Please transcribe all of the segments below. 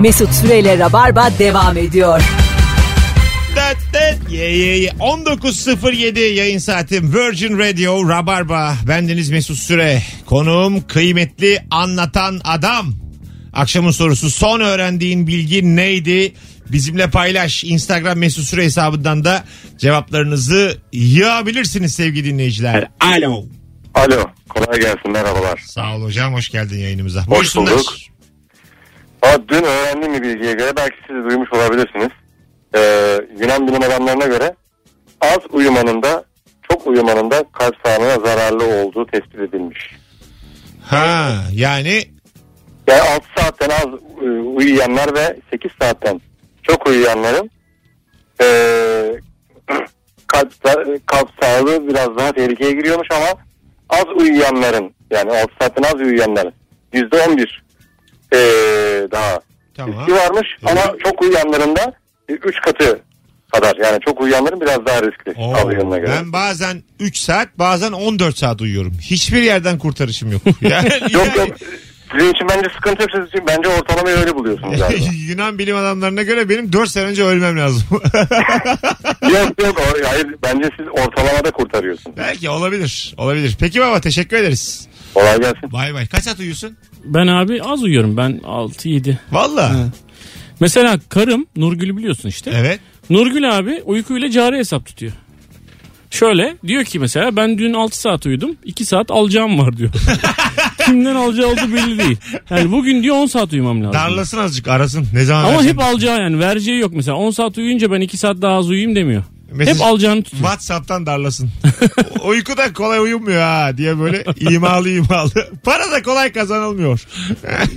Mesut Süreyle Rabarba devam ediyor. Ye ye ye. 19.07 yayın saatim Virgin Radio Rabarba. Bendeniz Mesut Süre. Konuğum kıymetli anlatan adam. Akşamın sorusu son öğrendiğin bilgi neydi? Bizimle paylaş. Instagram Mesut Süre hesabından da cevaplarınızı yığabilirsiniz sevgili dinleyiciler. Alo. Alo, kolay gelsin merhabalar. Sağ ol hocam hoş geldin yayınımıza. Hoş Buyursunlar. bulduk. Aa, dün öğrendiğim bir bilgiye göre belki siz de duymuş olabilirsiniz. Ee, Yunan bilim adamlarına göre az uyumanın da çok uyumanın da kalp sağlığına zararlı olduğu tespit edilmiş. Ha yani Yani 6 saatten az e, uyuyanlar ve 8 saatten çok uyuyanların e, kalp, kalp sağlığı biraz daha tehlikeye giriyormuş ama az uyuyanların yani 6 saatten az uyuyanların %11 e, daha tamam. riski varmış ama çok uyuyanların da 3 katı kadar yani çok uyuyanların biraz daha riskli Oo, göre. ben bazen 3 saat bazen 14 saat uyuyorum. Hiçbir yerden kurtarışım yok. Yani, Yok yok sizin için bence sıkıntı yok sizin için bence ortalamayı öyle buluyorsunuz galiba. Yunan bilim adamlarına göre benim 4 sene önce ölmem lazım. yok yok hayır bence siz ortalamada kurtarıyorsunuz. Belki olabilir. Olabilir. Peki baba teşekkür ederiz. Kolay gelsin. Bay bay. Kaç saat uyuyorsun? Ben abi az uyuyorum. Ben 6-7. Valla. Mesela karım Nurgül'ü biliyorsun işte. Evet. Nurgül abi uykuyla cari hesap tutuyor. Şöyle diyor ki mesela ben dün 6 saat uyudum 2 saat alacağım var diyor. Kimden alacağı olduğu belli değil. Yani bugün diyor 10 saat uyumam lazım. Darlasın azıcık arasın. Ne zaman Ama versen. hep alacağı yani vereceği yok mesela 10 saat uyuyunca ben 2 saat daha az uyuyayım demiyor. Mesaj- Hep alacağını tutuyor. Whatsapp'tan darlasın. Uyku da kolay uyumuyor ha diye böyle imalı imalı. Para da kolay kazanılmıyor.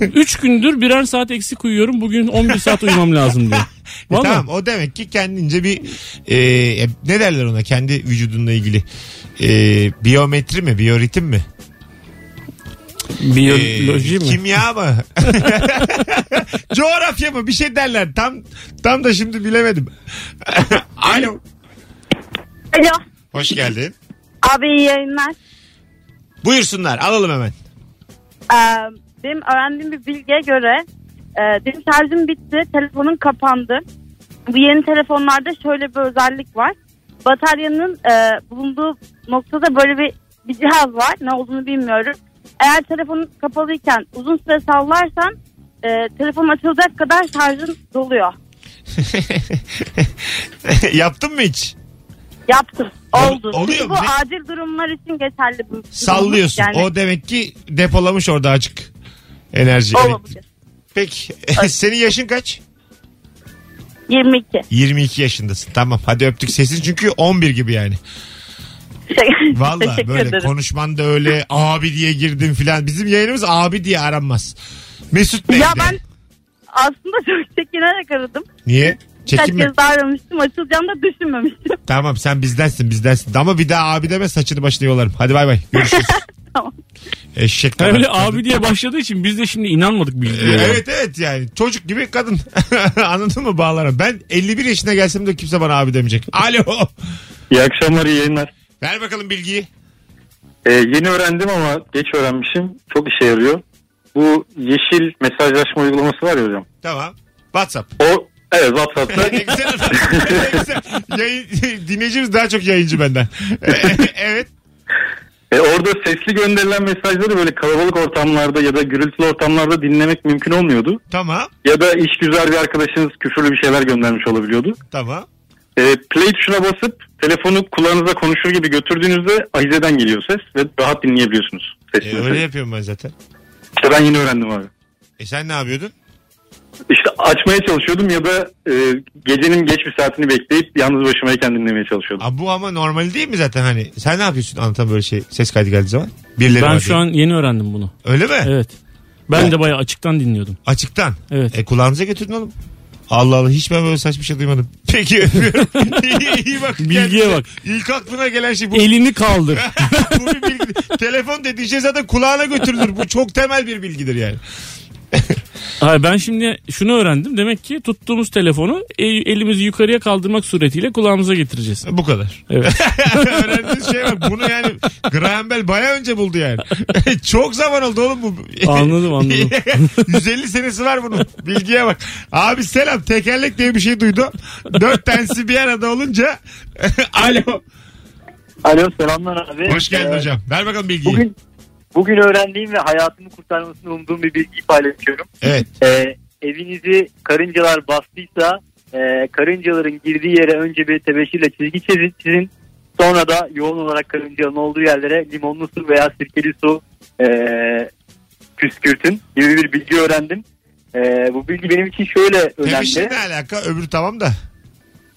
3 gündür birer saat eksik uyuyorum bugün 11 saat uyumam lazım diyor. E tamam o demek ki kendince bir e, e, ne derler ona kendi vücudunla ilgili e, biyometri mi biyoritim mi? Biyoloji Ee, mi? Kimya mı? Coğrafya mı? Bir şey derler. Tam tam da şimdi bilemedim. Alo. Alo. Hoş geldin. Abi iyi yayınlar. Buyursunlar. Alalım hemen. Ee, benim öğrendiğim bir bilgiye göre e, benim şarjım bitti. Telefonum kapandı. Bu yeni telefonlarda şöyle bir özellik var. Bataryanın e, bulunduğu noktada böyle bir, bir cihaz var. Ne olduğunu bilmiyorum. Eğer telefonun kapalıyken uzun süre sallarsan e, telefon açılacak kadar şarjın doluyor. Yaptın mı hiç? Yaptım. Ol- Oldu. oluyor Çünkü mu? bu Ne? acil durumlar için geçerli bu. Sallıyorsun. Yani O demek ki depolamış orada açık enerji. olabilir. Peki. Senin yaşın kaç? 22. 22 yaşındasın. Tamam. Hadi öptük sesin çünkü 11 gibi yani. Valla Teşekkür böyle ederim. konuşman da öyle abi diye girdim filan. Bizim yayınımız abi diye aranmaz. Mesut Bey Ya de. ben aslında çok çekinerek aradım. Niye? Kaç Çekinme. kez daha aramıştım. Açılacağını da düşünmemiştim. Tamam sen bizdensin bizdensin. Ama bir daha abi deme saçını başını yolarım. Hadi bay bay. Görüşürüz. Tamam. Eşek kadar Öyle kadın. abi diye başladığı için biz de şimdi inanmadık Ee, bilgiye. Evet evet yani çocuk gibi kadın. Anladın mı bağlara? Ben 51 yaşına gelsem de kimse bana abi demeyecek. Alo. İyi akşamlar, iyi yayınlar. Ver bakalım bilgiyi. Ee, yeni öğrendim ama geç öğrenmişim. Çok işe yarıyor. Bu yeşil mesajlaşma uygulaması var ya hocam. Tamam. WhatsApp. O evet WhatsApp'ta ne güzel. ne güzel. Yayın, dinleyicimiz daha çok yayıncı benden. evet. e, orada sesli gönderilen mesajları böyle kalabalık ortamlarda ya da gürültülü ortamlarda dinlemek mümkün olmuyordu. Tamam. Ya da iş güzel bir arkadaşınız küfürlü bir şeyler göndermiş olabiliyordu. Tamam. E, play tuşuna basıp telefonu kulağınıza konuşur gibi götürdüğünüzde ahizeden geliyor ses ve rahat dinleyebiliyorsunuz. Sesli E, mesajı. öyle yapıyorum ben zaten. İşte ben yeni öğrendim abi. E sen ne yapıyordun? İşte açmaya çalışıyordum ya da e, gecenin geç bir saatini bekleyip yalnız başımayken dinlemeye çalışıyordum. Abi bu ama normal değil mi zaten hani? Sen ne yapıyorsun anlatan böyle şey ses kaydı geldiği zaman? Birileri Ben var şu diye. an yeni öğrendim bunu. Öyle mi? Evet. Ben de bayağı açıktan dinliyordum. Açıktan. Evet. E kulağınıza götürdün oğlum. Allah Allah hiç ben böyle saçma şey duymadım. Peki öpüyorum. iyi, iyi bak. Bilgiye kendine. bak. İlk aklına gelen şey bu. Elini kaldır. bu bir bilgi. Telefon dediğin şey zaten kulağına götürülür. Bu çok temel bir bilgidir yani. Hayır ben şimdi şunu öğrendim. Demek ki tuttuğumuz telefonu el- elimizi yukarıya kaldırmak suretiyle kulağımıza getireceğiz. Bu kadar. Evet. Öğrendiğiniz şey var. Bunu yani Graham Bell baya önce buldu yani. Çok zaman oldu oğlum bu. Anladım, anladım. 150 senesi var bunun. Bilgiye bak. Abi selam tekerlek diye bir şey duydum. Dört tanesi bir arada olunca. Alo. Alo selamlar abi. Hoş geldin Ee, hocam. Ver bakalım bilgiyi. Bugün bugün öğrendiğim ve hayatımı kurtarmasını umduğum bir bilgiyi paylaşıyorum. Evet. Ee, evinizi karıncalar bastıysa e, karıncaların girdiği yere önce bir tebeşirle çizgi çizin, çizin. Sonra da yoğun olarak karıncanın olduğu yerlere limonlu su veya sirkeli su e, püskürtün gibi bir bilgi öğrendim. E, bu bilgi benim için şöyle önemli. ne alaka? Öbürü tamam da.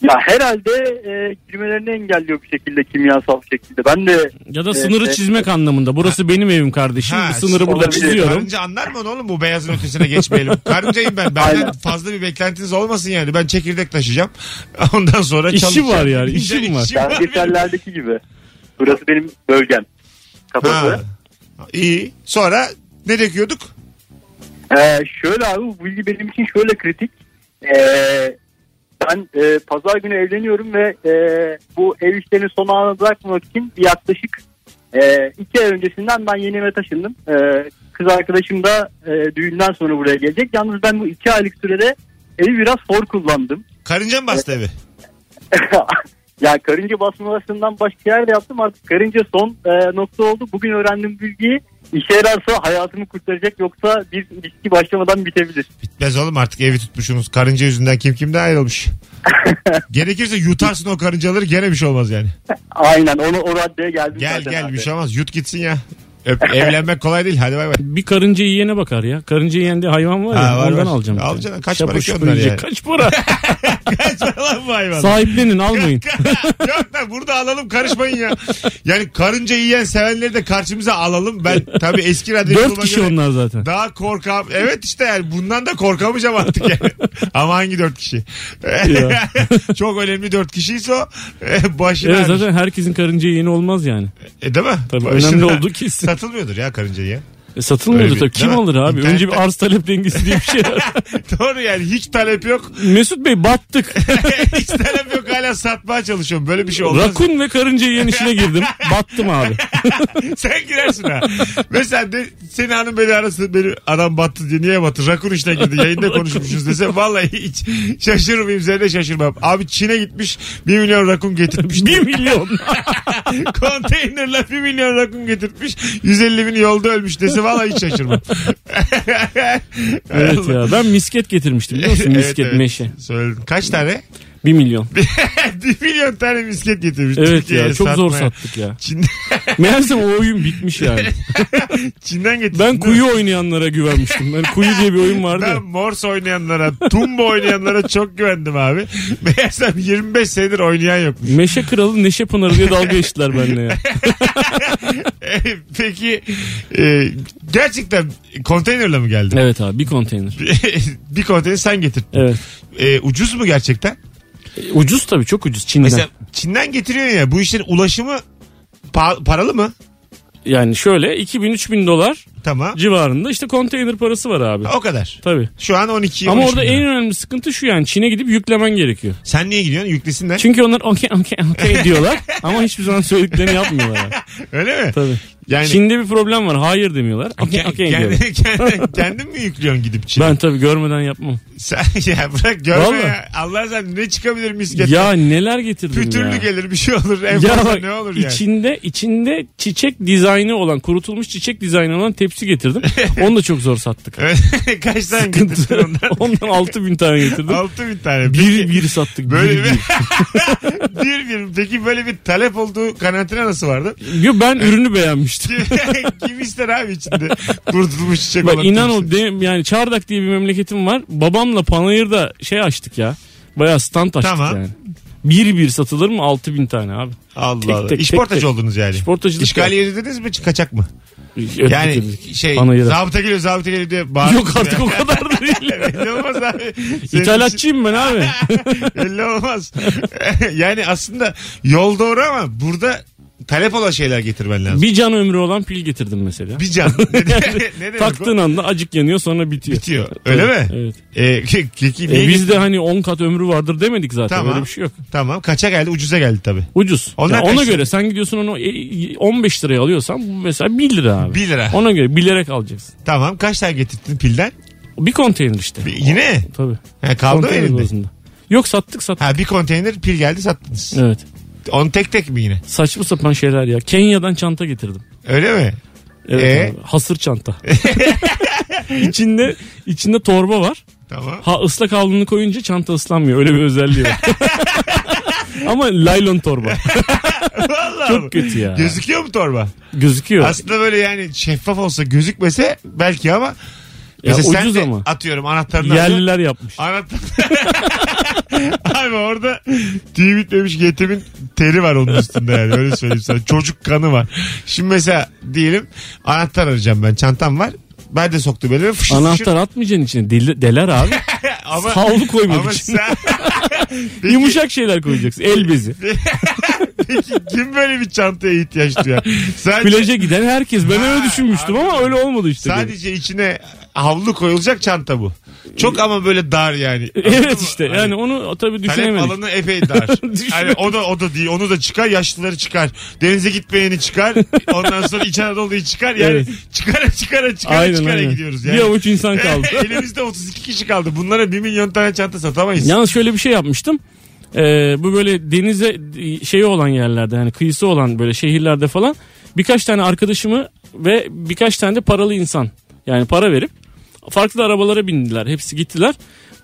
Ya herhalde e, girmelerini engelliyor bir şekilde kimyasal bir şekilde. Ben de Ya da Evet, sınırı evet. çizmek anlamında. Burası benim evim kardeşim. Ha, Bu sınırı burada olabilir. çiziyorum. Karınca anlar mı onu oğlum bu beyazın ötesine geçmeyelim. Karıncayım ben. Benden Aynen. fazla bir beklentiniz olmasın yani. Ben çekirdek taşıyacağım. Ondan sonra İşi çalışacağım. var yani, işim var. İşim var benim. belgesellerdeki gibi. Burası benim bölgem. Kafası. Ha. İyi. Sonra ne döküyorduk? Ee, şöyle abi bu bilgi benim için şöyle kritik. Ee, ben e, pazar günü evleniyorum ve e, bu ev işlerini son ana bırakmamak için yaklaşık e, iki ay öncesinden ben yeni eve taşındım. E, kız arkadaşım da e, düğünden sonra buraya gelecek. Yalnız ben bu iki aylık sürede evi biraz for kullandım. Karınca mı bastı evi? ya karınca basmalarından başka yerde yaptım artık karınca son e, nokta oldu. Bugün öğrendiğim bilgiyi işe yararsa hayatımı kurtaracak yoksa bir ilişki başlamadan bitebilir. Bitmez oğlum artık evi tutmuşsunuz. Karınca yüzünden kim kimden ayrılmış. Gerekirse yutarsın o karıncaları gene bir şey olmaz yani. Aynen onu o raddeye geldim Gel zaten gel abi. bir şey olmaz. Yut gitsin ya. Öp, evlenmek kolay değil. Hadi bay bay. Bir karınca yiyene bakar ya. Karınca yiyen de hayvan var ya. Ha, var, ondan var. alacağım. bir Al tane. canım, kaç para ki onlar yani? Kaç para? Kaç para lan bu hayvan? Sahiplenin almayın. Yok da burada alalım karışmayın ya. Yani karınca yiyen sevenleri de karşımıza alalım. Ben tabii eski radyo Dört kişi göre onlar zaten. Daha korkam. Evet işte yani bundan da korkamayacağım artık yani. Ama hangi dört kişi? Çok önemli dört kişiyse o e, başına Evet zaten herkesin karınca yiyeni olmaz yani. E, değil mi? Tabii Başına- önemli olduğu kesin. Satılmıyordur ya karınca yiyen. E, satılmıyordu tabii. Kim değil mi? alır abi? İnternetten- Önce bir arz talep dengesi diye bir şey var. Doğru yani hiç talep yok. Mesut Bey battık. hiç talep yok hala satmaya çalışıyorum. Böyle bir şey olmaz. Rakun ve karınca yiyen işine girdim. Battım abi. Sen girersin ha. Mesela de, seni hanım beni arasın beni adam battı diye niye battı? Rakun işine girdi yayında konuşmuşuz dese vallahi hiç şaşırır mıyım üzerine şaşırmam. Abi Çin'e gitmiş bir milyon rakun getirmiş. Bir milyon. Konteynerle bir milyon rakun getirmiş. 150 bin yolda ölmüş dese vallahi hiç şaşırmam. evet ya ben misket getirmiştim biliyor musun? Evet, Misket evet. meşe. Söyledim. Kaç tane? Bir milyon. bir milyon tane misket getirmiş. Evet Türkiye'ye ya çok zor satmaya. sattık ya. Çin, Meğersem o oyun bitmiş yani. Çin'den getirmiş. Ben kuyu oynayanlara güvenmiştim. Ben kuyu diye bir oyun vardı. Ben ya. Morse oynayanlara, Tumba oynayanlara çok güvendim abi. Meğersem 25 senedir oynayan yokmuş. Meşe Kralı Neşe Pınarı diye dalga geçtiler benimle ya. E, Peki e, gerçekten konteynerle mi geldi? Evet abi bir konteyner. bir konteyner sen getirdin. Evet. E, ucuz mu gerçekten? E, Ucuz tabii çok ucuz Çin'den. Mesela Çin'den getiriyorsun ya bu işlerin ulaşımı pa- paralı mı? Yani şöyle 2000-3000 dolar Tamam. civarında işte konteyner parası var abi. O kadar. Tabii. Şu an 12 Ama 13 orada bin en lira. önemli sıkıntı şu yani Çin'e gidip yüklemen gerekiyor. Sen niye gidiyorsun? Yüklesinler. Çünkü onlar okey okey okey diyorlar ama hiçbir zaman söylediklerini yapmıyorlar. Yani. Öyle mi? Tabii. Yani Çin'de bir problem var. Hayır demiyorlar. Okey Ke- okey diyorlar. kendi, kendi, kendin mi yüklüyorsun gidip Çin'e? Ben tabii görmeden yapmam. Sen ya bırak görme Vallahi. ya. Allah sen ne çıkabilir misket? Ya neler getirdim Pütürlü ya. gelir bir şey olur. En fazla bak ne olur yani? içinde içinde çiçek dizaynı olan kurutulmuş çiçek dizaynı olan tepsi getirdim. Onu da çok zor sattık. Kaç tane getirdin ondan? Ondan 6000 bin tane getirdim. 6 bin tane. Bir Peki, bir sattık. böyle bir, bir, bir. bir. Peki böyle bir talep olduğu karantina nasıl vardı? Yo, ben ürünü beğenmiştim. Kim, ister abi içinde kurtulmuş çiçek Bak olan inan o de, yani Çardak diye bir memleketim var. Babamla Panayır'da şey açtık ya. Bayağı stand açtık Tamam. yani. Bir bir satılır mı? 6000 tane abi. Allah Tek Allah. tek, İşportacı tek oldunuz yani. İşportacılık İşgaliye ödediniz mi kaçak mı? Yani şey Panayır'a. zabıta geliyor zabıta geliyor diye bağırıyor. Yok artık o kadar da değil. Belli olmaz abi. Senin İthalatçıyım ben abi. Belli olmaz. yani aslında yol doğru ama burada talep olan şeyler getirmen lazım. Bir can ömrü olan pil getirdim mesela. Bir can. ne, ne demek Taktığın o? anda acık yanıyor sonra bitiyor. Bitiyor. Öyle Evet, mi? Evet. E, ke- E, bizde hani 10 kat ömrü vardır demedik zaten. Tamam. Öyle bir şey yok. Tamam. Kaça geldi? Ucuza geldi tabii. Ucuz. Onlar ona göre sen gidiyorsun onu e, 15 liraya alıyorsan bu mesela 1 lira abi. 1 lira. Ona göre bilerek alacaksın. Tamam. Kaç tane getirdin pilden? Bir konteyner işte. Bir- yine. Tabii. Ha, kaldı mı elinde? bazında. Yok sattık sattık. Ha bir konteyner pil geldi sattınız. Evet. Onu tek tek mi yine? Saçma sapan şeyler ya. Kenya'dan çanta getirdim. Öyle mi? Evet Ee? abi. Hasır çanta. içinde içinde torba var. Tamam. Ha ıslak havlunu koyunca çanta ıslanmıyor. Öyle bir özelliği var. Ama laylon torba. Vallahi Çok mi? kötü ya. Gözüküyor mu torba? Gözüküyor. Aslında böyle yani şeffaf olsa gözükmese belki ama Ya mesela sen ucuz de ama. atıyorum anahtarını. Yerliler yapmış. Anahtar. Abi orada tüy bitmemiş yetimin teri var onun üstünde yani öyle söyleyeyim sana. Çocuk kanı var. Şimdi mesela diyelim anahtar arayacağım ben çantam var. Ben de soktu böyle fışır fışır. Anahtar atmayacaksın içine. Deli- deler abi. ama, Havlu koymak ama için. sen... Peki- Yumuşak şeyler koyacaksın. El bezi. Peki kim böyle bir çantaya ihtiyaç duyar? Sadece, Plaja giden herkes. Ben öyle düşünmüştüm ama öyle olmadı işte. sadece içine havlu koyulacak çanta bu. Çok ama böyle dar yani. Evet işte. Hani Yani onu tabii Talep düşünemedik. alanı epey dar. yani o da o da değil. Onu da çıkar. Yaşlıları çıkar. Denize gitmeyeni çıkar. Ondan sonra İç Anadolu'yu çıkar. Yani Evet. çıkara çıkara çıkara Aynen çıkara aynen. gidiyoruz. Bir Yani. avuç insan kaldı. Elimizde 32 kişi kaldı. Bunlara 1 milyon tane çanta satamayız. Yalnız şöyle bir şey yapmıştım. Ee, bu böyle denize şeyi olan yerlerde hani kıyısı olan böyle şehirlerde falan birkaç tane arkadaşımı ve birkaç tane de paralı insan yani para verip farklı arabalara bindiler. Hepsi gittiler.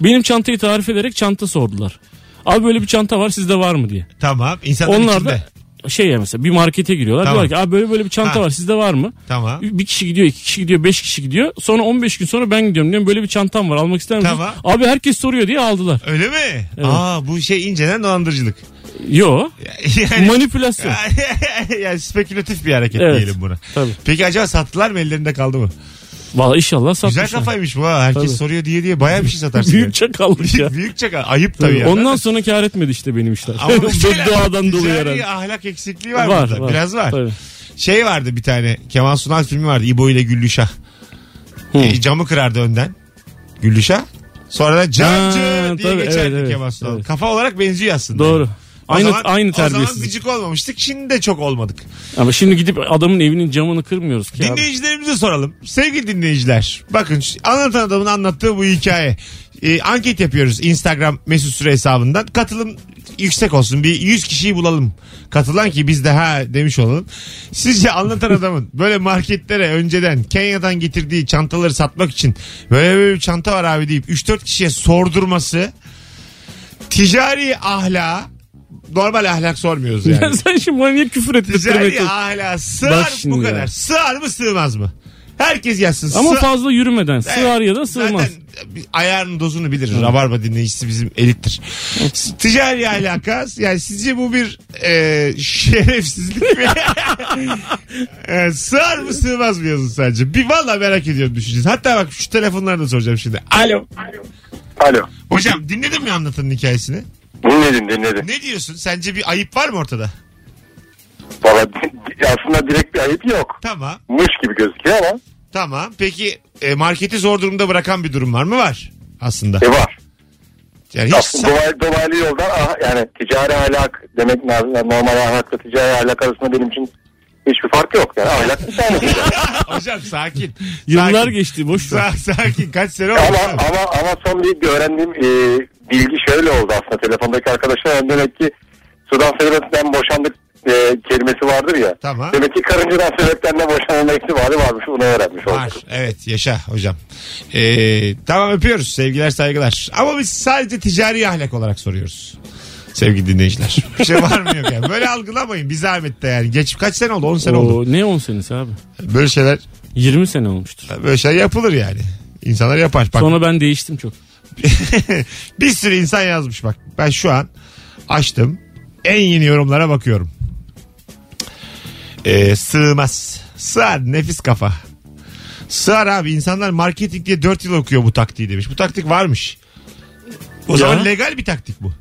Benim çantayı tarif ederek çanta sordular. Abi böyle bir çanta var sizde var mı diye. Tamam. İnsanların Onlar içinde. da şey ya mesela bir markete giriyorlar. Tamam. Diyorlar ki abi böyle böyle bir çanta Ha. var sizde var mı? Tamam. Bir kişi gidiyor, iki kişi gidiyor, beş kişi gidiyor. Sonra 15 gün sonra ben gidiyorum diyorum böyle bir çantam var almak ister misin? Tamam. Abi herkes soruyor diye aldılar. Öyle mi? Aa bu şey inceden dolandırıcılık. Yo Yani, manipülasyon. yani spekülatif bir hareket Evet. diyelim buna. Tabii. Peki acaba sattılar mı ellerinde kaldı mı? Valla inşallah satmışlar. Güzel kafaymış bu ha. Herkes Tabii. soruyor diye diye baya bir şey satarsın. Büyük çakallık ya. Büyük çakal. Ayıp tabii. Tabii. ya. Ondan sonra kar etmedi işte benim işler. Ama Bedduadan dolayı ticari herhalde. ahlak eksikliği var, Var, burada. var. Biraz var. Tabii. Şey vardı bir tane. Kemal Sunal filmi vardı. İbo ile Güllüşah. E, camı kırardı önden. Güllüşah. Sonra da camcı Ha, diye tabii, geçerdi evet, Kemal Sunal. evet. Kafa olarak benziyor aslında. Doğru. Aynı zaman, aynı O zaman gıcık olmamıştık. Şimdi de çok olmadık. Ama şimdi gidip adamın evinin camını kırmıyoruz ki abi. Dinleyicilerimize soralım. Sevgili dinleyiciler. Bakın anlatan adamın anlattığı bu hikaye. Ee, anket yapıyoruz Instagram mesut süre hesabından. Katılım yüksek olsun. Bir 100 kişiyi bulalım. Katılan ki biz de ha demiş olalım. Sizce anlatan adamın böyle marketlere önceden Kenya'dan getirdiği çantaları satmak için böyle böyle bir çanta var abi deyip 3-4 kişiye sordurması ticari ahlak normal ahlak sormuyoruz yani. Sen şimdi bana niye küfür ettirmeye Ticari ahlak sığar şimdi bu ya. kadar. Sığar mı sığmaz mı? Herkes yazsın. Ama Sığ- fazla yürümeden sığar ya da sığmaz. Zaten bir ayarın dozunu bilir. Rabarba dinleyicisi bizim elittir. Ticari alaka yani sizce bu bir e, şerefsizlik mi? e, sığar mı sığmaz mı yazın sadece. Bir valla merak ediyorum düşüneceğiz. Hatta bak şu telefonları da soracağım şimdi. Alo. Alo. Hocam dinledin mi anlatanın hikayesini? Dinledim dinledim. Ne diyorsun? Sence bir ayıp var mı ortada? Valla aslında direkt bir ayıp yok. Tamam. Mış gibi gözüküyor ama Tamam. Peki e, marketi zor durumda bırakan bir durum var mı? Var aslında. e var. Yani hiç Aslında dolaylı, dolaylı yoldan yani ticari ahlak demek lazım. Yani normal ahlakla ticari ahlak arasında benim için hiçbir fark yok. Yani ahlak bir tane. Hocam sakin. Yıllar Sakin. geçti boş ver. Sa- sakin. Kaç sene oldu? ama, ama, ama son bir, bir öğrendiğim e, bilgi şöyle oldu aslında. Telefondaki arkadaşlar demek ki sudan sebepten boşandık e, kelimesi vardır ya. Tamam. Demek ki karıncadan sebepten de boşanma ihtimali varmış. Bunu öğrenmiş olduk. Var. Evet yaşa hocam. Ee, tamam öpüyoruz. Sevgiler saygılar. Ama biz sadece ticari ahlak olarak soruyoruz. Sevgili dinleyiciler. Bir şey var mı yok yani. Böyle algılamayın. Bir zahmet de yani. Geç kaç sene oldu? 10 sene oldu. Oo, ne 10 senesi abi? Böyle şeyler 20 sene olmuştur. böyle şeyler yapılır yani. İnsanlar yapar. Bak, Sonra ben değiştim çok. bir sürü insan yazmış bak. Ben şu an açtım. En yeni yorumlara bakıyorum. Ee, sığmaz. Sığar nefis kafa. Sığar abi insanlar marketing diye 4 yıl okuyor bu taktiği demiş. Bu taktik varmış. O Ya. zaman legal bir taktik bu.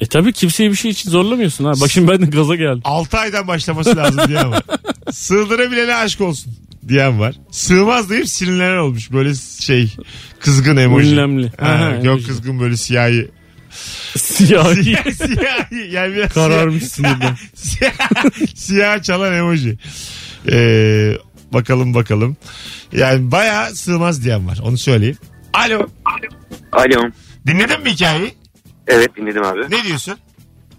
E tabi kimseyi bir şey için zorlamıyorsun ha. Bak şimdi ben de gaza geldim. 6 aydan başlaması lazım diyen var. Sığdırabilene aşk olsun diyen var. Sığmaz deyip sinirlenen olmuş. Böyle şey kızgın emoji. Ünlemli. Ha, yok emoji. kızgın böyle siyahi. Siyahi. siyahi. Yani biraz Kararmış sinirden. siyah, siyah çalan emoji. Ee, bakalım bakalım. Yani bayağı sığmaz diyen var. Onu söyleyeyim. Alo. Alo. Dinledin mi hikayeyi? Evet dinledim abi. Ne diyorsun?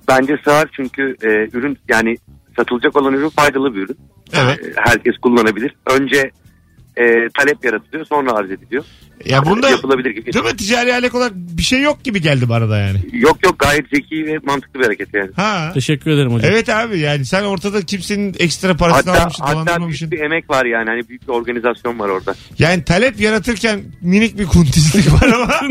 Bence sığar çünkü e, ürün yani satılacak olan ürün faydalı bir ürün. Evet. E, herkes kullanabilir. Önce e, talep yaratılıyor sonra arz ediliyor. Ya bunda Yapılabilir gibi. değil mi ticari alek olarak bir şey yok gibi geldi bana da yani. Yok yok gayet zeki ve mantıklı bir hareket yani. Ha. Teşekkür ederim hocam. Evet abi yani sen ortada kimsenin ekstra parasını Hatta, almışsın hatta büyük bir emek var yani. Hani büyük bir organizasyon var orada. Yani talep yaratırken minik bir kuntizlik var ama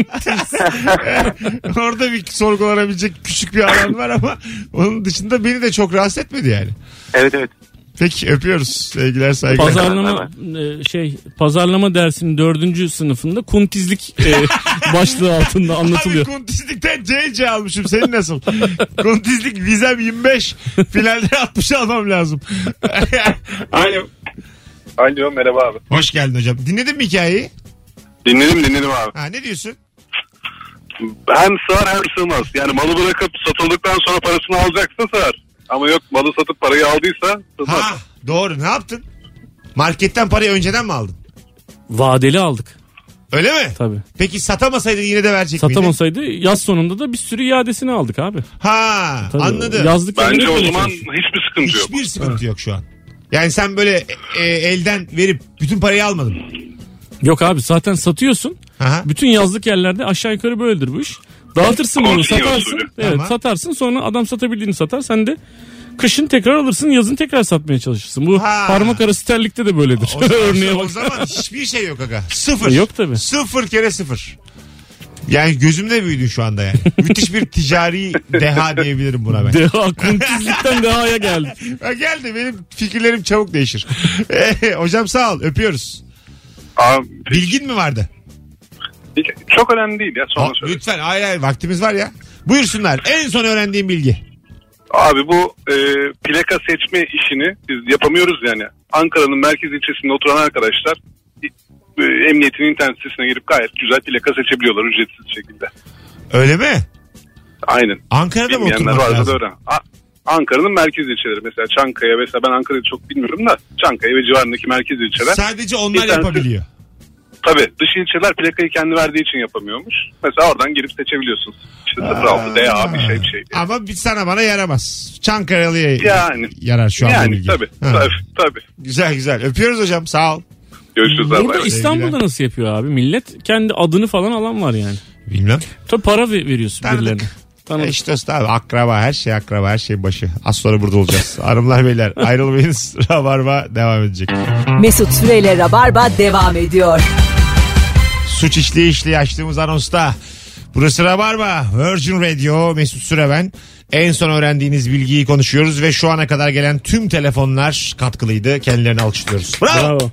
orada bir sorgulanabilecek küçük bir alan var ama onun dışında beni de çok rahatsız etmedi yani. Evet evet. Peki öpüyoruz sevgiler saygılar. Pazarlama e, şey pazarlama dersinin dördüncü sınıfında kuntizlik e, başlığı altında anlatılıyor. Abi kuntizlikten CC almışım senin nasıl? kuntizlik vizem 25 finalde 60 almam lazım. Alo. Alo merhaba abi. Hoş geldin hocam. Dinledin mi hikayeyi? Dinledim dinledim abi. Ha, ne diyorsun? Hem sığar hem sığmaz. Yani malı bırakıp satıldıktan sonra parasını alacaksa sığar. Ama yok malı satıp parayı aldıysa. Ha doğru ne yaptın? Marketten parayı önceden mi aldın? Vadeli aldık Öyle mi? tabii. Peki satamasaydın yine de verecek miydin? Satamasaydı yaz sonunda da bir sürü iadesini aldık abi. Ha Tabii. anladım. Yazlık Bence o zaman hiçbir sıkıntı yok. Hiçbir sıkıntı yok şu an. Yani sen böyle e, elden verip bütün parayı almadın. Yok abi zaten satıyorsun. Aha. Bütün yazlık yerlerde aşağı yukarı böyledir bu iş. Dağıtırsın bunu Konsinyo satarsın. usulü. Evet Tamam. satarsın sonra adam satabildiğini satar. Sen de kışın tekrar alırsın yazın tekrar satmaya çalışırsın. Bu Ha. parmak arası terlikte de böyledir. O zaman, Örneğe o bak. zaman hiçbir şey yok aga. Sıfır. Yok tabii. Sıfır kere sıfır. Yani gözümde büyüdün şu anda yani. Müthiş bir ticari deha diyebilirim buna ben. Deha kuntizlikten dehaya geldi. Ha, geldi benim fikirlerim çabuk değişir. Eh, Hocam sağ ol öpüyoruz. Abi, Bilgin mi vardı? Çok önemli değil ya sonra Ha, lütfen hayır hayır vaktimiz var ya. Buyursunlar en son öğrendiğim bilgi. Abi bu e, plaka seçme işini biz yapamıyoruz yani. Ankara'nın merkez ilçesinde oturan arkadaşlar e, emniyetin internet sitesine girip gayet güzel plaka seçebiliyorlar ücretsiz şekilde. Öyle mi? Aynen. Ankara'da mı Bilmeyenler oturmak varsa da lazım? öğren. A- Ankara'nın merkez ilçeleri mesela Çankaya mesela ben Ankara'yı çok bilmiyorum da Çankaya ve civarındaki merkez ilçeler. Sadece onlar tanesi- yapabiliyor. Tabii dış ilçeler plakayı kendi verdiği için yapamıyormuş. Mesela oradan girip seçebiliyorsun. İşte 06 DA bir şey bir şey. diye. Ama bir sana bana yaramaz. Çankaralı'ya Yani. yarar şu an bu Yani bilgi. tabii, Ha. tabii tabii. Güzel güzel. Öpüyoruz hocam sağ ol. Görüşürüz abi. Burada İstanbul'da nasıl yapıyor abi? Millet kendi adını falan alan var yani. Bilmem. Tabii para ver- veriyorsun Tanıdık. birilerine. Tanıdık. Eş dost abi akraba her şey akraba her şey başı. Az sonra burada olacağız. Hanımlar beyler ayrılmayınız. Rabarba devam edecek. Mesut Süreyle Rabarba devam ediyor. Suç işliği işliği açtığımız anonsta. Burası Rabarba. Virgin Radio Mesut Süre ben. En son öğrendiğiniz bilgiyi konuşuyoruz ve şu ana kadar gelen tüm telefonlar katkılıydı. Kendilerini alkışlıyoruz. Bravo. Bravo,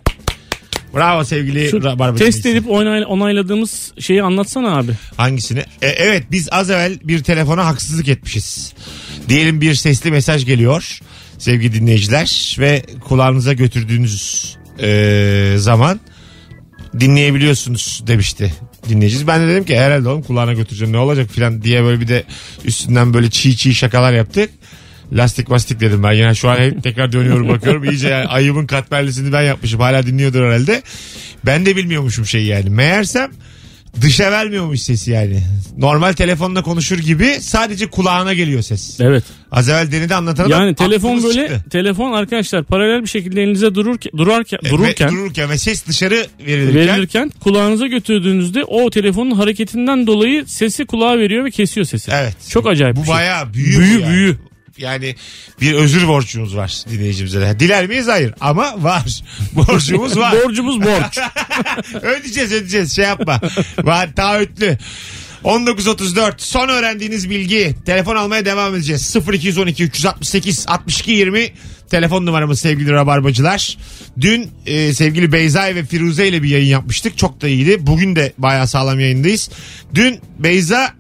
Bravo. sevgili Şu Rabarba test dinleyicisi. edip onay- onayladığımız şeyi anlatsana abi. Hangisini? E, evet biz az evvel bir telefona haksızlık etmişiz. Diyelim bir sesli mesaj geliyor sevgili dinleyiciler ve kulağınıza götürdüğünüz e, zaman dinleyebiliyorsunuz demişti dinleyicimiz. Ben de dedim ki herhalde oğlum kulağına götüreceğim ne olacak filan diye böyle bir de üstünden böyle çiğ çiğ şakalar yaptık. Lastik mastik dedim ben. Yani şu an hep tekrar dönüyorum bakıyorum. İyice yani ayıbın katmerlisini ben yapmışım. Hala dinliyordur herhalde. Ben de bilmiyormuşum şeyi yani. Meğersem dışa vermiyormuş sesi yani. Normal telefonla konuşur gibi sadece kulağına geliyor ses. Evet. Az evvel denedi anlatan Yani telefon böyle çıktı. telefon arkadaşlar paralel bir şekilde elinize dururken durarken E, dururken ve, dururken ve ses dışarı verilirken, verilirken kulağınıza götürdüğünüzde o telefonun hareketinden dolayı sesi kulağa veriyor ve kesiyor sesi. Evet. Çok acayip Bu bir şey. bayağı büyü Büyü bu yani. büyü. Yani bir özür borcumuz var dinleyicimize. Diler miyiz? Hayır. Ama var. Borcumuz var. Borcumuz borç. ödeyeceğiz ödeyeceğiz şey yapma. Var taahhütlü. 19.34 son öğrendiğiniz bilgi. Telefon almaya devam edeceğiz. 0212 368 62 20 telefon numaramız sevgili rabarbacılar. Dün e, sevgili Beyza ve Firuze ile bir yayın yapmıştık. Çok da iyiydi. Bugün de bayağı sağlam yayındayız. Dün Beyza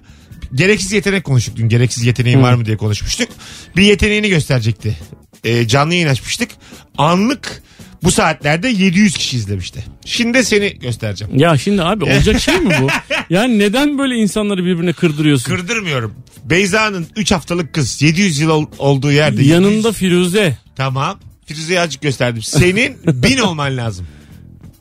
gereksiz yetenek konuştuk dün. Gereksiz yeteneğin var mı diye konuşmuştuk. Bir yeteneğini gösterecekti. E, canlı yayın açmıştık. Anlık bu saatlerde 700 kişi izlemişti. Şimdi seni göstereceğim. Ya şimdi abi olacak şey mi bu? Yani neden böyle insanları birbirine kırdırıyorsun? Kırdırmıyorum. Beyza'nın 3 haftalık kız 700 yıl ol- olduğu yerde. Yanında 700 Firuze. Tamam. Firuze'yi azıcık gösterdim. Senin 1000 olman lazım.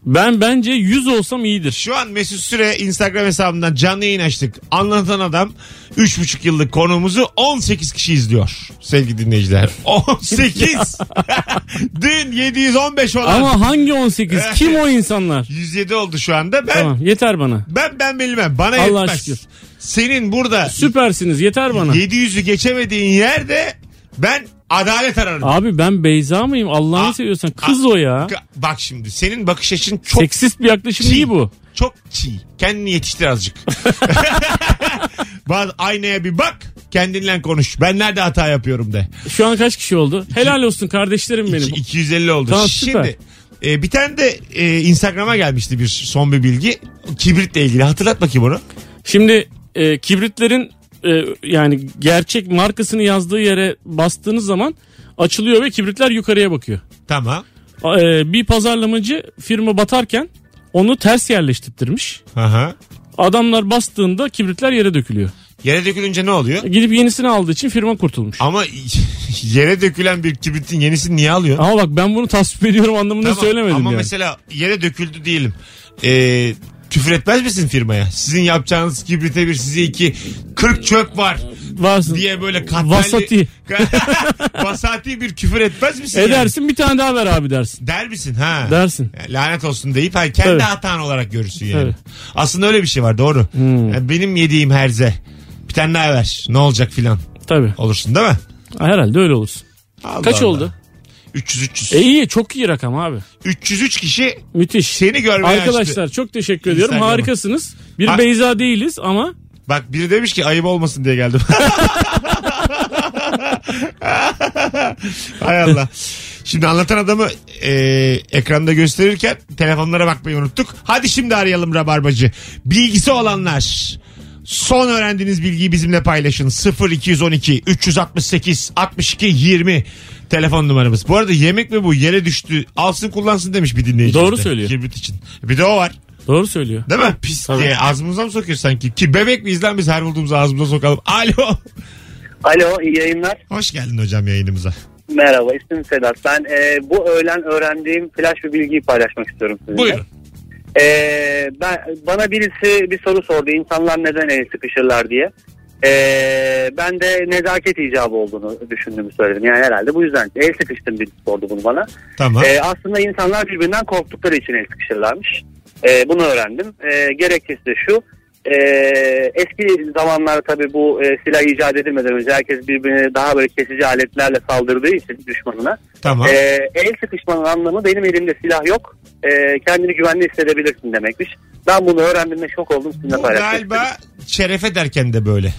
Ben bence 100 olsam iyidir. Şu an Mesut Süre Instagram hesabından canlı yayın açtık. Anlatan adam 3,5 yıllık konuğumuzu 18 kişi izliyor. Sevgili dinleyiciler. 18. Dün 715 olan. Ama hangi 18? Kim o insanlar? 107 oldu şu anda. Ben Tamam yeter bana. ben ben bilmem. Bana Allah yetmez. şükür. Senin burada Süpersiniz yeter bana. 700'ü geçemediğin yerde ben adalet ararım. Abi ben Beyza mıyım? Allah'ını Aa, seviyorsan kız o ya. Bak şimdi senin bakış açın çok Seksist bir yaklaşım çiğ. değil bu. Çok çiğ. Kendini yetiştir azıcık. Bazı aynaya bir bak. Kendinle konuş. Ben nerede hata yapıyorum de. Şu an kaç kişi oldu? Helal olsun kardeşlerim benim. İki- 250 oldu. Tamam, süper. Şimdi e, bir tane de e, Instagram'a gelmişti bir son bir bilgi. Kibritle ilgili. Hatırlat bakayım onu. Şimdi e, kibritlerin e, yani gerçek markasını yazdığı yere bastığınız zaman açılıyor ve kibritler yukarıya bakıyor. Tamam. E, bir pazarlamacı firma batarken onu ters yerleştirmiş. Aha. Adamlar bastığında kibritler yere dökülüyor. Yere dökülünce ne oluyor? Gidip yenisini aldığı için firma kurtulmuş. Ama yere dökülen bir kibritin yenisini niye alıyor? Ama bak ben bunu tasvip ediyorum anlamında Tamam, söylemedim Ama yani. mesela yere döküldü diyelim. Ee, küfür etmez misin firmaya? Sizin yapacağınız kibrite bir size iki 40 çöp var Varsın. diye böyle katmerli... Vasati. Vasati bir küfür etmez misin? yani? Edersin bir tane daha ver abi dersin. Der misin ha? Dersin. Lanet olsun deyip hayır, kendi Evet. hatan olarak görürsün yani. Evet. Aslında öyle bir şey var doğru. Hmm. Yani benim yediğim herze. Bir tane daha ver. Ne olacak filan. Tabii. Olursun değil mi? Herhalde öyle olursun. Allah Kaç Allah. oldu? 300 300. E iyi çok iyi rakam abi. 303 kişi Müthiş. seni görmeye Arkadaşlar açtı. çok teşekkür ediyorum. Instagram'a. Harikasınız. Bir Ha- Beyza değiliz ama Bak biri demiş ki ayıp olmasın diye geldim. Hay Allah. Şimdi anlatan adamı e, ekranda gösterirken telefonlara bakmayı unuttuk. Hadi şimdi arayalım Rabarbacı. Bilgisi olanlar. Son öğrendiğiniz bilgiyi bizimle paylaşın. 0212 368 62 20 telefon numaramız. Bu arada yemek mi bu yere düştü alsın kullansın demiş bir dinleyici. Doğru de, söylüyor. Kibrit için. Bir de o var. doğru söylüyor. Değil mi? Pis Tabii. diye ağzımıza mı sokuyor sanki? Ki bebek miyiz lan biz her bulduğumuzu ağzımıza sokalım. Alo. Alo iyi yayınlar. Hoş geldin hocam yayınımıza. Merhaba ismim Sedat. Ben e, bu öğlen öğrendiğim flash bir bilgiyi paylaşmak istiyorum sizinle. Buyurun. E, ben, bana birisi bir soru sordu. İnsanlar neden el sıkışırlar diye. E, ben de nezaket icabı olduğunu düşündüğümü söyledim. Yani herhalde bu yüzden el sıkıştım birisi sordu bunu bana. Tamam. E, aslında insanlar birbirinden korktukları için el sıkışırlarmış. E, bunu öğrendim. E, gerekçesi de şu. E, eski zamanlarda tabii bu e, silah icat edilmeden önce herkes birbirine daha böyle kesici aletlerle saldırdığı için düşmanına. tamam. E, el sıkışmanın anlamı benim elimde silah yok. E, kendini güvenli hissedebilirsin demekmiş. Ben bunu öğrendiğimde şok oldum sizinle Bu paylaşmak galiba şeref ederken de böyle.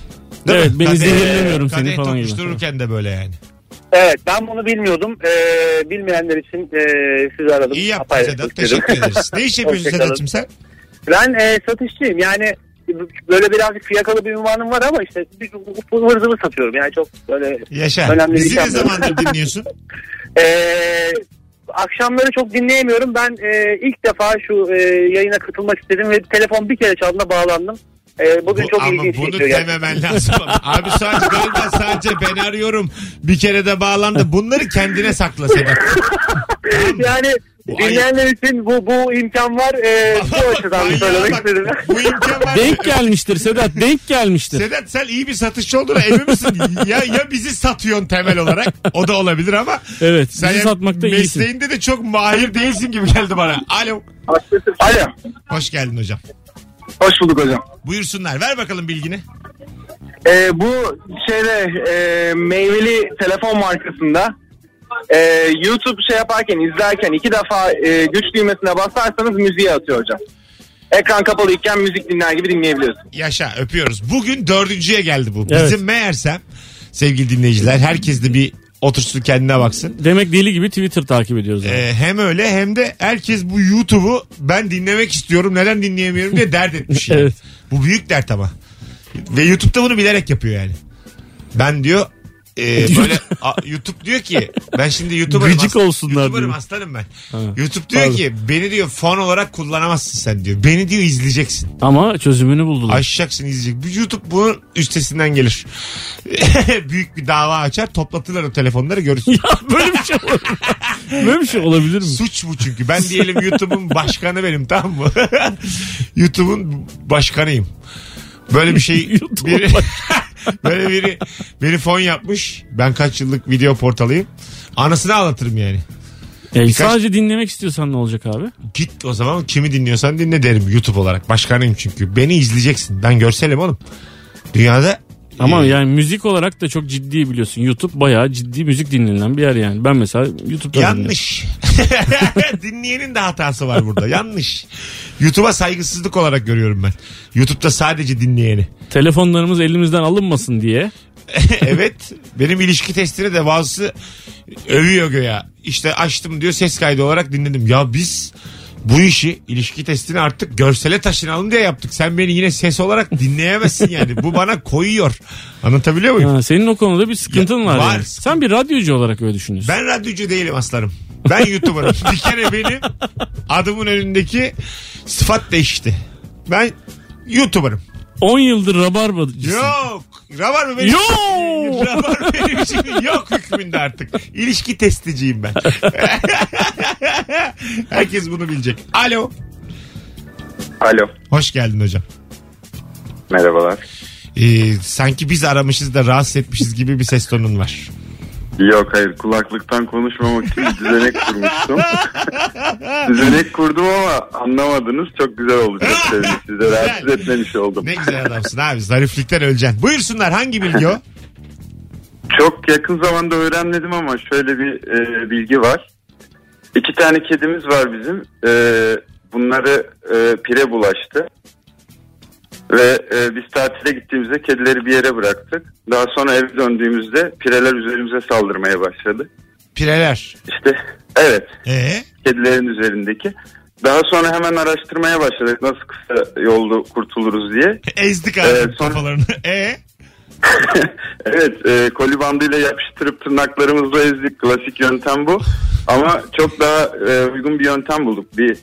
Değil Evet, mi? beni Kadeh- zehirlemiyorum seni kadeh falan gibi. tokuştururken de böyle yani. Evet ben bunu bilmiyordum. E, bilmeyenler için e, sizi aradım. İyi yaptın Paylaşmak Sedat. istedim. Teşekkür ederiz. Ne iş yapıyorsun Hoşçakalın. Sedat'cığım sen? Ben e, satışçıyım yani böyle birazcık fiyakalı bir ünvanım var ama işte bir ıvır zıvır satıyorum yani çok böyle Yaşa. Önemli bir Bizi şey ne yapmıyorum. zamandır dinliyorsun? e, akşamları çok dinleyemiyorum ben e, ilk defa şu e, yayına katılmak istedim ve telefon bir kere çaldığında bağlandım. E, bugün Bu- çok ama ilginç bunu geçiyor dememen lazım. Abi sadece galiba sadece ben arıyorum. Bir kere de bağlandı. Bunları kendine sakla Sedat. Yani dinleyenler için bu bu imkan var. E, bu açıdan Manyağa söylemek bak. istedim. Bu imkan var. Denk gelmiştir Sedat denk gelmiştir. Sedat sen iyi bir satışçı olduğuna emin misin? ya ya bizi satıyorsun temel olarak. O da olabilir ama Evet sen bizi satmakta iyisin. mesleğinde de çok mahir değilsin gibi geldi bana. Alo. Alo. Hoş geldin hocam. Hoş bulduk hocam. Buyursunlar. Ver bakalım bilgini. Ee, bu şeyde e, meyveli telefon markasında e, YouTube şey yaparken izlerken iki defa e, güç düğmesine basarsanız müziği atıyor hocam. Ekran kapalıyken müzik dinler gibi dinleyebiliyorsun. Yaşa öpüyoruz. Bugün dördüncüye geldi bu. Evet. Bizim meğersem sevgili dinleyiciler herkes de bir otursun kendine baksın. Demek deli gibi Twitter takip ediyoruz. yani. Ee, hem öyle hem de herkes bu YouTube'u ben dinlemek istiyorum neden dinleyemiyorum diye dert etmiş. yani. Evet. Bu büyük dert ama. Ve YouTube'da bunu bilerek yapıyor yani. Ben diyor e, böyle a, YouTube diyor ki ben şimdi YouTuber'ım. Gıcık as- olsunlar YouTuber'ım diyor. aslanım ben. Ha. YouTube diyor Pardon. ki beni diyor fon olarak kullanamazsın sen diyor. Beni diyor izleyeceksin. Ama çözümünü buldular. Aşacaksın izleyecek. YouTube bunun üstesinden gelir. Büyük bir dava açar toplatırlar o telefonları görürsün. ya böyle bir şey olabilir? Böyle bir şey olabilir mi? Suç bu çünkü. Ben diyelim YouTube'un başkanı benim tamam mı? YouTube'un başkanıyım. Böyle bir şey YouTube'un biri, böyle biri beni fon yapmış. Ben kaç yıllık video portalıyım. Anasını ağlatırım yani. E, Birkaç- Sadece dinlemek istiyorsan ne olacak abi? Git o zaman kimi dinliyorsan dinle derim YouTube olarak. Başkanıyım çünkü. Beni izleyeceksin. Ben görselim oğlum. Dünyada Ama yani müzik olarak da çok ciddi biliyorsun. YouTube bayağı ciddi müzik dinlenen bir yer yani. Ben mesela YouTube'da. Yanlış. Dinleyenin de hatası var burada. Yanlış. YouTube'a saygısızlık olarak görüyorum ben. YouTube'da sadece dinleyeni. Telefonlarımız elimizden alınmasın diye. evet. Benim ilişki testini de bazısı övüyor göya. İşte açtım diyor ses kaydı olarak dinledim. Ya biz bu işi ilişki testini artık görsele taşınalım diye yaptık. Sen beni yine ses olarak dinleyemezsin yani. Bu bana koyuyor. Anlatabiliyor muyum? Ha, senin o konuda bir sıkıntın Ya, var. var. yani. Sen bir radyocu olarak öyle düşünüyorsun. Ben radyocu değilim aslanım. Ben YouTuber'ım. bir kere benim adımın önündeki sıfat değişti. Ben YouTuber'ım. 10 yıldır rabarbacısın. Yok. Rabar mı benim? Yok. Rabar benim için yok hükmünde artık. İlişki testiciyim ben. Herkes bunu bilecek. Alo. Alo. Hoş geldin hocam. Merhabalar. Ee, sanki biz aramışız da rahatsız etmişiz gibi bir ses tonun var. Yok hayır kulaklıktan konuşmamak için bir düzenek kurmuştum. düzenek kurdum ama anlamadınız. Çok güzel oldu. Çok sevdim. Size rahatsız etmemiş oldum. Ne güzel adamsın abi. Zariflikten öleceksin. Buyursunlar hangi bilgi o? Çok yakın zamanda öğrenmedim ama şöyle bir e, bilgi var. İki tane kedimiz var bizim. E, bunları e, pire bulaştı. Ve e, biz tatile gittiğimizde kedileri bir yere bıraktık. Daha sonra eve döndüğümüzde pireler üzerimize saldırmaya başladı. Pireler. İşte evet Ee? kedilerin üzerindeki. Daha sonra hemen araştırmaya başladık nasıl kısa yolda kurtuluruz diye. Ezdik abi Evet, sonra- kafalarını. Ee? evet e, koli bandıyla yapıştırıp tırnaklarımızla ezdik. Klasik yöntem bu. Ama çok daha e, uygun bir yöntem bulduk. Bir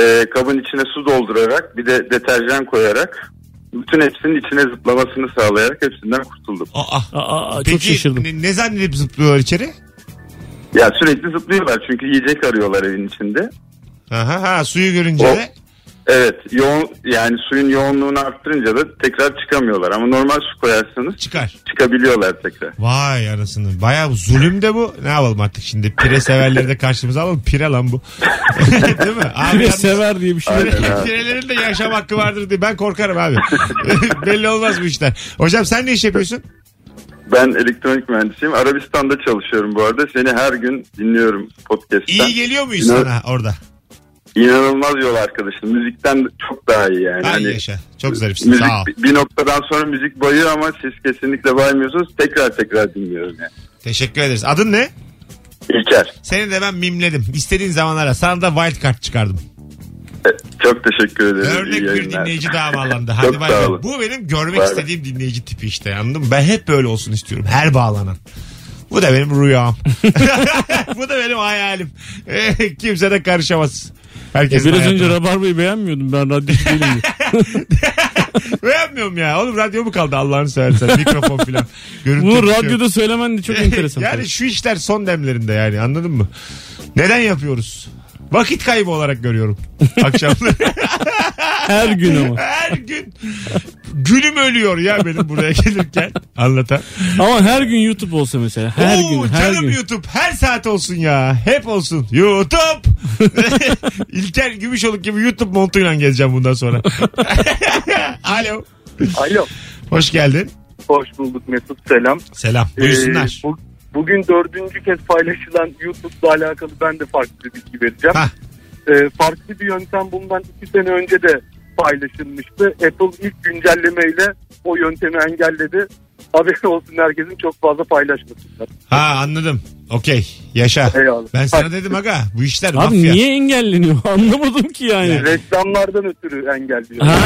e, kabın içine su doldurarak bir de deterjan koyarak bütün hepsinin içine zıplamasını sağlayarak hepsinden kurtulduk. Aa. Aa, çok Peki şaşırdım. ne, ne zannedip zıplıyorlar içeri? Ya sürekli zıplıyorlar çünkü yiyecek arıyorlar evin içinde. Aha, ha, suyu görünce O- de Evet yoğun yani suyun yoğunluğunu arttırınca da tekrar çıkamıyorlar ama normal su koyarsanız çıkar. çıkabiliyorlar tekrar. Vay anasını. Bayağı zulüm de bu. Ne yapalım artık şimdi? Pire severleri de karşımıza alalım. Pire lan bu. Değil mi? Abi Pire yalnız- sever diye bir şey yok. Abi. Pirelerin de yaşam hakkı vardır diye ben korkarım abi. Belli olmaz bu işler. Hocam sen ne iş yapıyorsun? Ben elektronik mühendisiyim. Arabistan'da çalışıyorum bu arada. Seni her gün dinliyorum podcast'ten. İyi geliyor muyuz İnan- sana orada? İnanılmaz yol arkadaşım. Müzikten çok daha iyi yani. Ay Hani yaşa. Çok zarifsin. müzik Sağ ol. bir noktadan sonra müzik bayıyor ama siz kesinlikle baymıyorsunuz. Tekrar tekrar dinliyorum yani. Teşekkür ederiz. Adın ne? İlker. Seni de ben mimledim. İstediğin zamanlara. Sana da wild card çıkardım. e, Çok teşekkür ederim. Örnek bir dinleyici daha bağlandı. Hadi bay bay. Bu benim görmek bay. istediğim dinleyici tipi işte anladın mı? Ben hep böyle olsun istiyorum. Her bağlanan. Bu da benim rüyam. Bu da benim hayalim. Kimse de karışamaz. E, Herkes biraz önce Rabarba'yı beğenmiyordum ben radyocu değilim. Beğenmiyorum ya. Oğlum radyo mu kaldı Allah'ını seversen? Mikrofon filan. Görüntü Bunu bitiyor. radyoda söylemen de çok enteresan. yani şu işler son demlerinde yani anladın mı? Neden yapıyoruz? Vakit kaybı olarak görüyorum. Akşamları. Her gün ama. Her gün günüm ölüyor ya benim buraya gelirken anlatan. Ama her gün YouTube olsa mesela. Her Oo, gün, her canım gün. YouTube her saat olsun ya. Hep olsun. YouTube. İlker Gümüşoluk gibi YouTube montuyla gezeceğim bundan sonra. Alo. Alo. Hoş geldin. Hoş bulduk Mesut selam. Selam. Buyursunlar. Ee, bu- bugün dördüncü kez paylaşılan YouTube'la alakalı ben de farklı bir bilgi vereceğim. Hah. Ee, farklı bir yöntem bundan iki sene önce de paylaşılmıştı. Apple ilk güncellemeyle o yöntemi engelledi. Haberi olsun herkesin çok fazla paylaşmasınlar. Ha anladım. Okey. Yaşa. Eyvallah. Ben sana dedim aga bu işler Abi mafya. niye engelleniyor? Anlamadım ki yani. Reklamlardan ötürü engelliyor. Ha.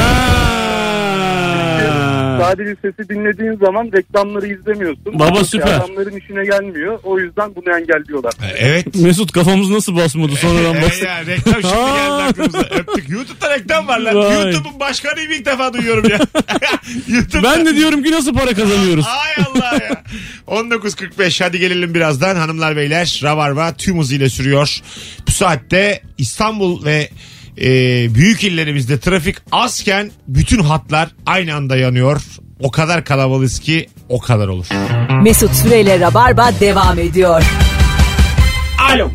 Sadece sesi dinlediğin zaman reklamları izlemiyorsun. Baba Çünkü süper. Adamların işine gelmiyor. O yüzden bunu engelliyorlar. Evet. Mesut kafamız nasıl basmadı sonradan Ee, bas. ya, reklam şimdi geldi aklımıza. Öptük. YouTube'da reklam var lan. Vay. YouTube'un başkanıyım ilk defa duyuyorum ya. YouTube'da. Ben de diyorum ki nasıl para kazanıyoruz? Ay Allah ya. 19.45 hadi gelelim birazdan hanımlar beyler. Rabarba tüm hızıyla sürüyor. Bu saatte İstanbul ve e, büyük illerimizde trafik azken bütün hatlar aynı anda yanıyor. O kadar kalabalığız ki o kadar olur. Mesut Süreyle Rabarba devam ediyor. Alo.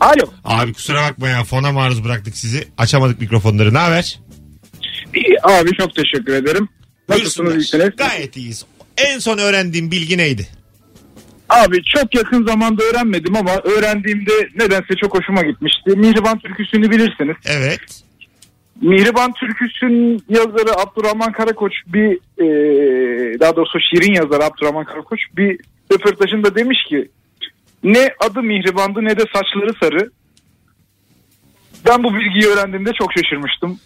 Alo. Abi kusura bakma ya fona maruz bıraktık sizi. Açamadık mikrofonları. Ne haber? Abi çok teşekkür ederim. Nasılsınız? Gayet iyiyiz. En son öğrendiğim bilgi neydi? Abi çok yakın zamanda öğrenmedim ama öğrendiğimde nedense çok hoşuma gitmişti. Mihriban türküsünü bilirsiniz. Evet. Mihriban türküsünün yazarı Abdurrahman Karakoç bir e, daha doğrusu şiirin yazarı Abdurrahman Karakoç bir röportajında demiş ki ne adı Mihriban'dı ne de saçları sarı. Ben bu bilgiyi öğrendiğimde çok şaşırmıştım.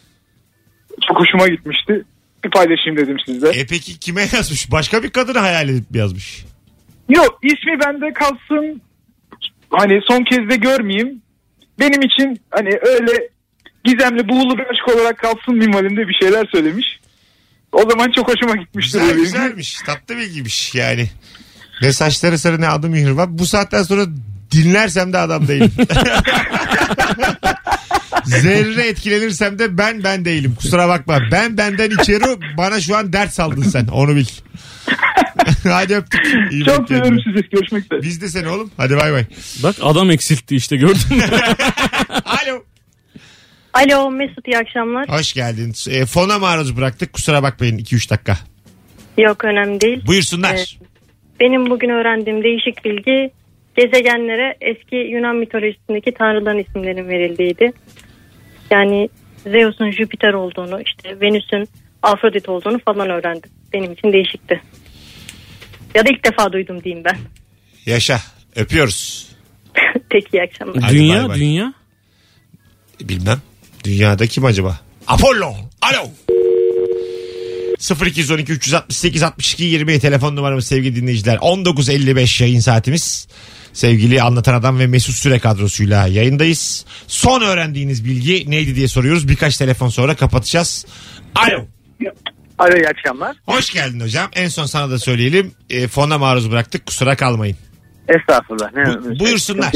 Çok hoşuma gitmişti. Bir paylaşayım dedim sizle. E peki kime yazmış? Başka bir kadını hayal edip yazmış. Yok ismi bende kalsın. Hani son kez de görmeyeyim. Benim için hani öyle gizemli buğulu bir aşk olarak kalsın minvalinde bir şeyler söylemiş. O zaman çok hoşuma gitmişti. Güzel güzelmiş. Tatlı bilgiymiş yani. Ne saçları sarı ne adı mihir var. Bu saatten sonra dinlersem de adam değilim. Zerre etkilenirsem de ben ben değilim. Kusura bakma. Ben benden içeri bana şu an dert saldın sen. Onu bil. Hadi öptük. İyi bak Çok seviyorum kendine. sizi. Görüşmek üzere. Biz de seni oğlum. Hadi bay bay. Bak adam eksiltti işte gördün mü? Alo. Alo Mesut iyi akşamlar. Hoş geldin. E, fona maruz bıraktık. Kusura bakmayın 2-3 dakika. Yok önemli değil. Buyursunlar. Evet. Benim bugün öğrendiğim değişik bilgi gezegenlere eski Yunan mitolojisindeki tanrıların isimlerinin verildiğiydi. Yani Zeus'un Jüpiter olduğunu, işte Venüs'ün Afrodit olduğunu falan öğrendim. Benim için değişikti. Ya da ilk defa duydum diyeyim ben. Yaşa. Öpüyoruz. Peki iyi akşamlar. Hadi bay dünya bay. dünya. Bilmem. Dünyada kim acaba? Apollo. Alo. 0212 368 62 20 telefon numaramız sevgili dinleyiciler. 19.55 yayın saatimiz. Sevgili Anlatan Adam ve Mesut Süre kadrosuyla yayındayız. Son öğrendiğiniz bilgi neydi diye soruyoruz. Birkaç telefon sonra kapatacağız. Alo. Alo iyi akşamlar. Hoş geldin hocam. En son sana da söyleyelim. E, fona maruz bıraktık. Kusura kalmayın. Estağfurullah. Ne, Bu- buyursunlar.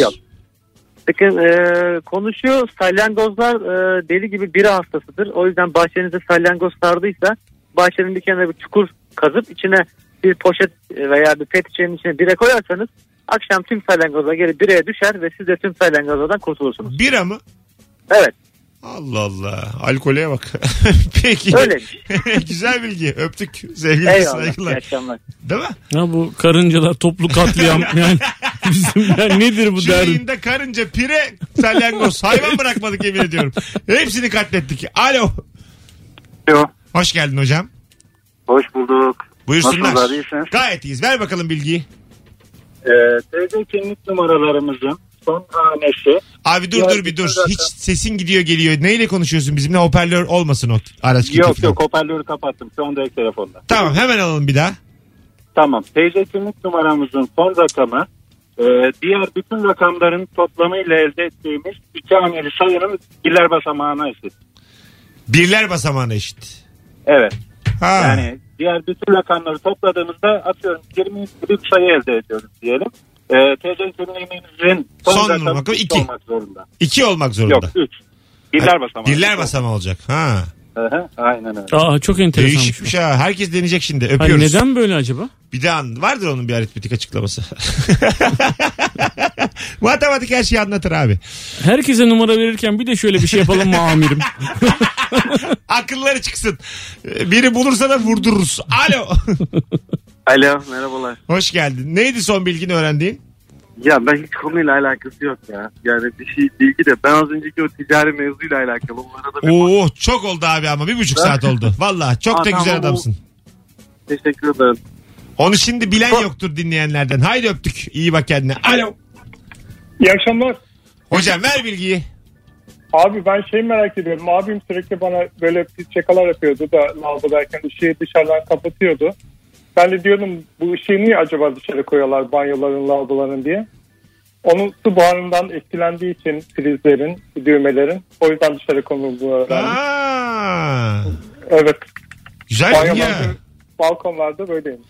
Bakın e, konuşuyor salyangozlar e, deli gibi bira hastasıdır. O yüzden bahçenize salyangoz sardıysa bahçenin bir kenarına bir çukur kazıp içine bir poşet e, veya bir pet şişenin içine bira koyarsanız akşam tüm salyangozlar geri biraya düşer ve siz de tüm salyangozlardan kurtulursunuz. Bira mı? Evet Allah Allah. Alkoleye bak. Peki. öyleymiş. Güzel bilgi. Öptük. Sevgili Eyvallah. İyi saygılar. akşamlar. Değil mi? Ya bu karıncalar toplu katliam yani bizim yani nedir bu Şu yayında karınca, pire, salyangoz. Hayvan bırakmadık yemin ediyorum. Hepsini katlettik. Alo. Alo. Hoş geldin hocam. Hoş bulduk. Buyursunlar. Nasılsınız, iyisiniz? Gayet iyiyiz. Ver bakalım bilgiyi. Ee, TC kimlik numaralarımızın son hanesi Abi dur dur bir dur. zaten- Hiç sesin gidiyor geliyor. Neyle konuşuyorsun bizimle? Hoparlör olmasın o araç yok yok hoparlörü kapattım şu anda ek telefonda. Tamam hemen alalım bir daha. Tamam TC kimlik numaramızın son rakamı e, diğer bütün rakamların toplamıyla elde ettiğimiz iki haneli sayının birler basamağına eşit. Birler basamağına eşit. Evet Ha. yani diğer bütün rakamları topladığımızda atıyorum 20 gibi bir sayı elde ediyoruz diyelim. E, TC kimliğimizin son, Son rakamı rakamı üç iki. olmak zorunda. İki olmak zorunda. Yok 3. Birler basamağı. Birler basamağı olacak. Ha. Hı hı, Aynen öyle. Aa çok enteresanmış. Değişikmiş ha. Herkes deneyecek şimdi. Hani Öpüyoruz. neden böyle acaba? Bir de an vardır onun bir aritmetik açıklaması. Matematik her şeyi anlatır abi. Herkese numara verirken bir de şöyle bir şey yapalım mı amirim? Akılları çıksın. Ee, Biri bulursa da vurdururuz. Alo. Alo merhabalar. Hoş geldin. Neydi son bilgini öğrendiğin? Ya ben hiç konuyla alakası yok ya. Yani bir şey bilgi de ben az önceki o ticari mevzuyla alakalı. Onlara da bir Oo çok oldu abi ama bir buçuk saat oldu. Valla çok Aa, da güzel tamam, o- adamsın. teşekkür ederim. Onu şimdi bilen yoktur dinleyenlerden. Haydi öptük. İyi bak kendine. Alo. İyi akşamlar. Hocam ver bilgiyi. Abi ben şey merak ediyorum. Abim sürekli bana böyle pis şakalar yapıyordu da lavabodayken ışığı dışarıdan kapatıyordu. Ben de diyordum bu ışığı niye acaba dışarı koyuyorlar banyoların, lavaboların diye. Onun su buharından etkilendiği için prizlerin, düğmelerin o yüzden dışarı konulduğunu öğrendim. Aa, Evet. güzel Banyolarda, ya. balkonlarda böyleymiş.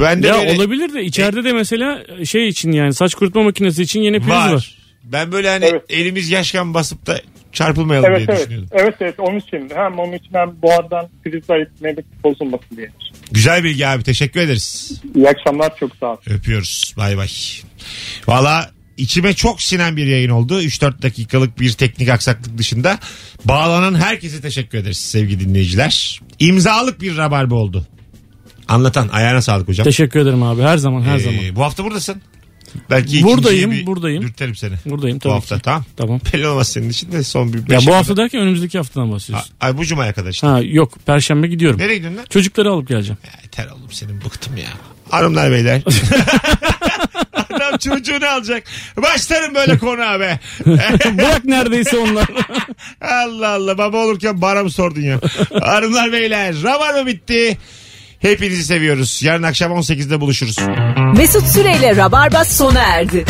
Ben de Ya böyle olabilir de içeride de mesela şey için yani saç kurutma makinesi için yeni priz var. var. Ben böyle hani Evet. elimiz yaşken basıp da çarpılmayalım Evet diye evet. düşünüyordum. Evet evet onun için. Hem onun için hem buhardan prizler etmedik bozulmasın diye. Güzel bilgi abi teşekkür ederiz. İyi akşamlar çok sağ ol. Öpüyoruz. Bay bay. Valla içime çok sinen bir yayın oldu. 3-4 dakikalık bir teknik aksaklık dışında. Bağlanan herkese teşekkür ederiz sevgili dinleyiciler. İmzalık bir rabarba oldu. Anlatan ayağına sağlık hocam. Teşekkür ederim abi her zaman her Ee, zaman. Bu hafta buradasın. Belki Buradayım, bir buradayım. Dürterim seni. Buradayım Bu tabii hafta ki. tamam. Tamam. Belli olmaz senin için de son bir Ya bu hafta derken önümüzdeki haftadan bahsediyorsun. Ay bu cumaya kadar işte. Ha yok perşembe gidiyorum. Nereye gidiyorsun lan? Çocukları alıp geleceğim. Ya yeter oğlum senin bıktım ya. Hanımlar beyler. Adam çocuğunu alacak. Başlarım böyle konu abi. Bırak neredeyse onlar. Allah Allah baba olurken bana mı sordun ya? Hanımlar beyler ravar mı bitti? Hepinizi seviyoruz. Yarın akşam 18'de buluşuruz. Mesut Süreyle Rabarba sona erdi.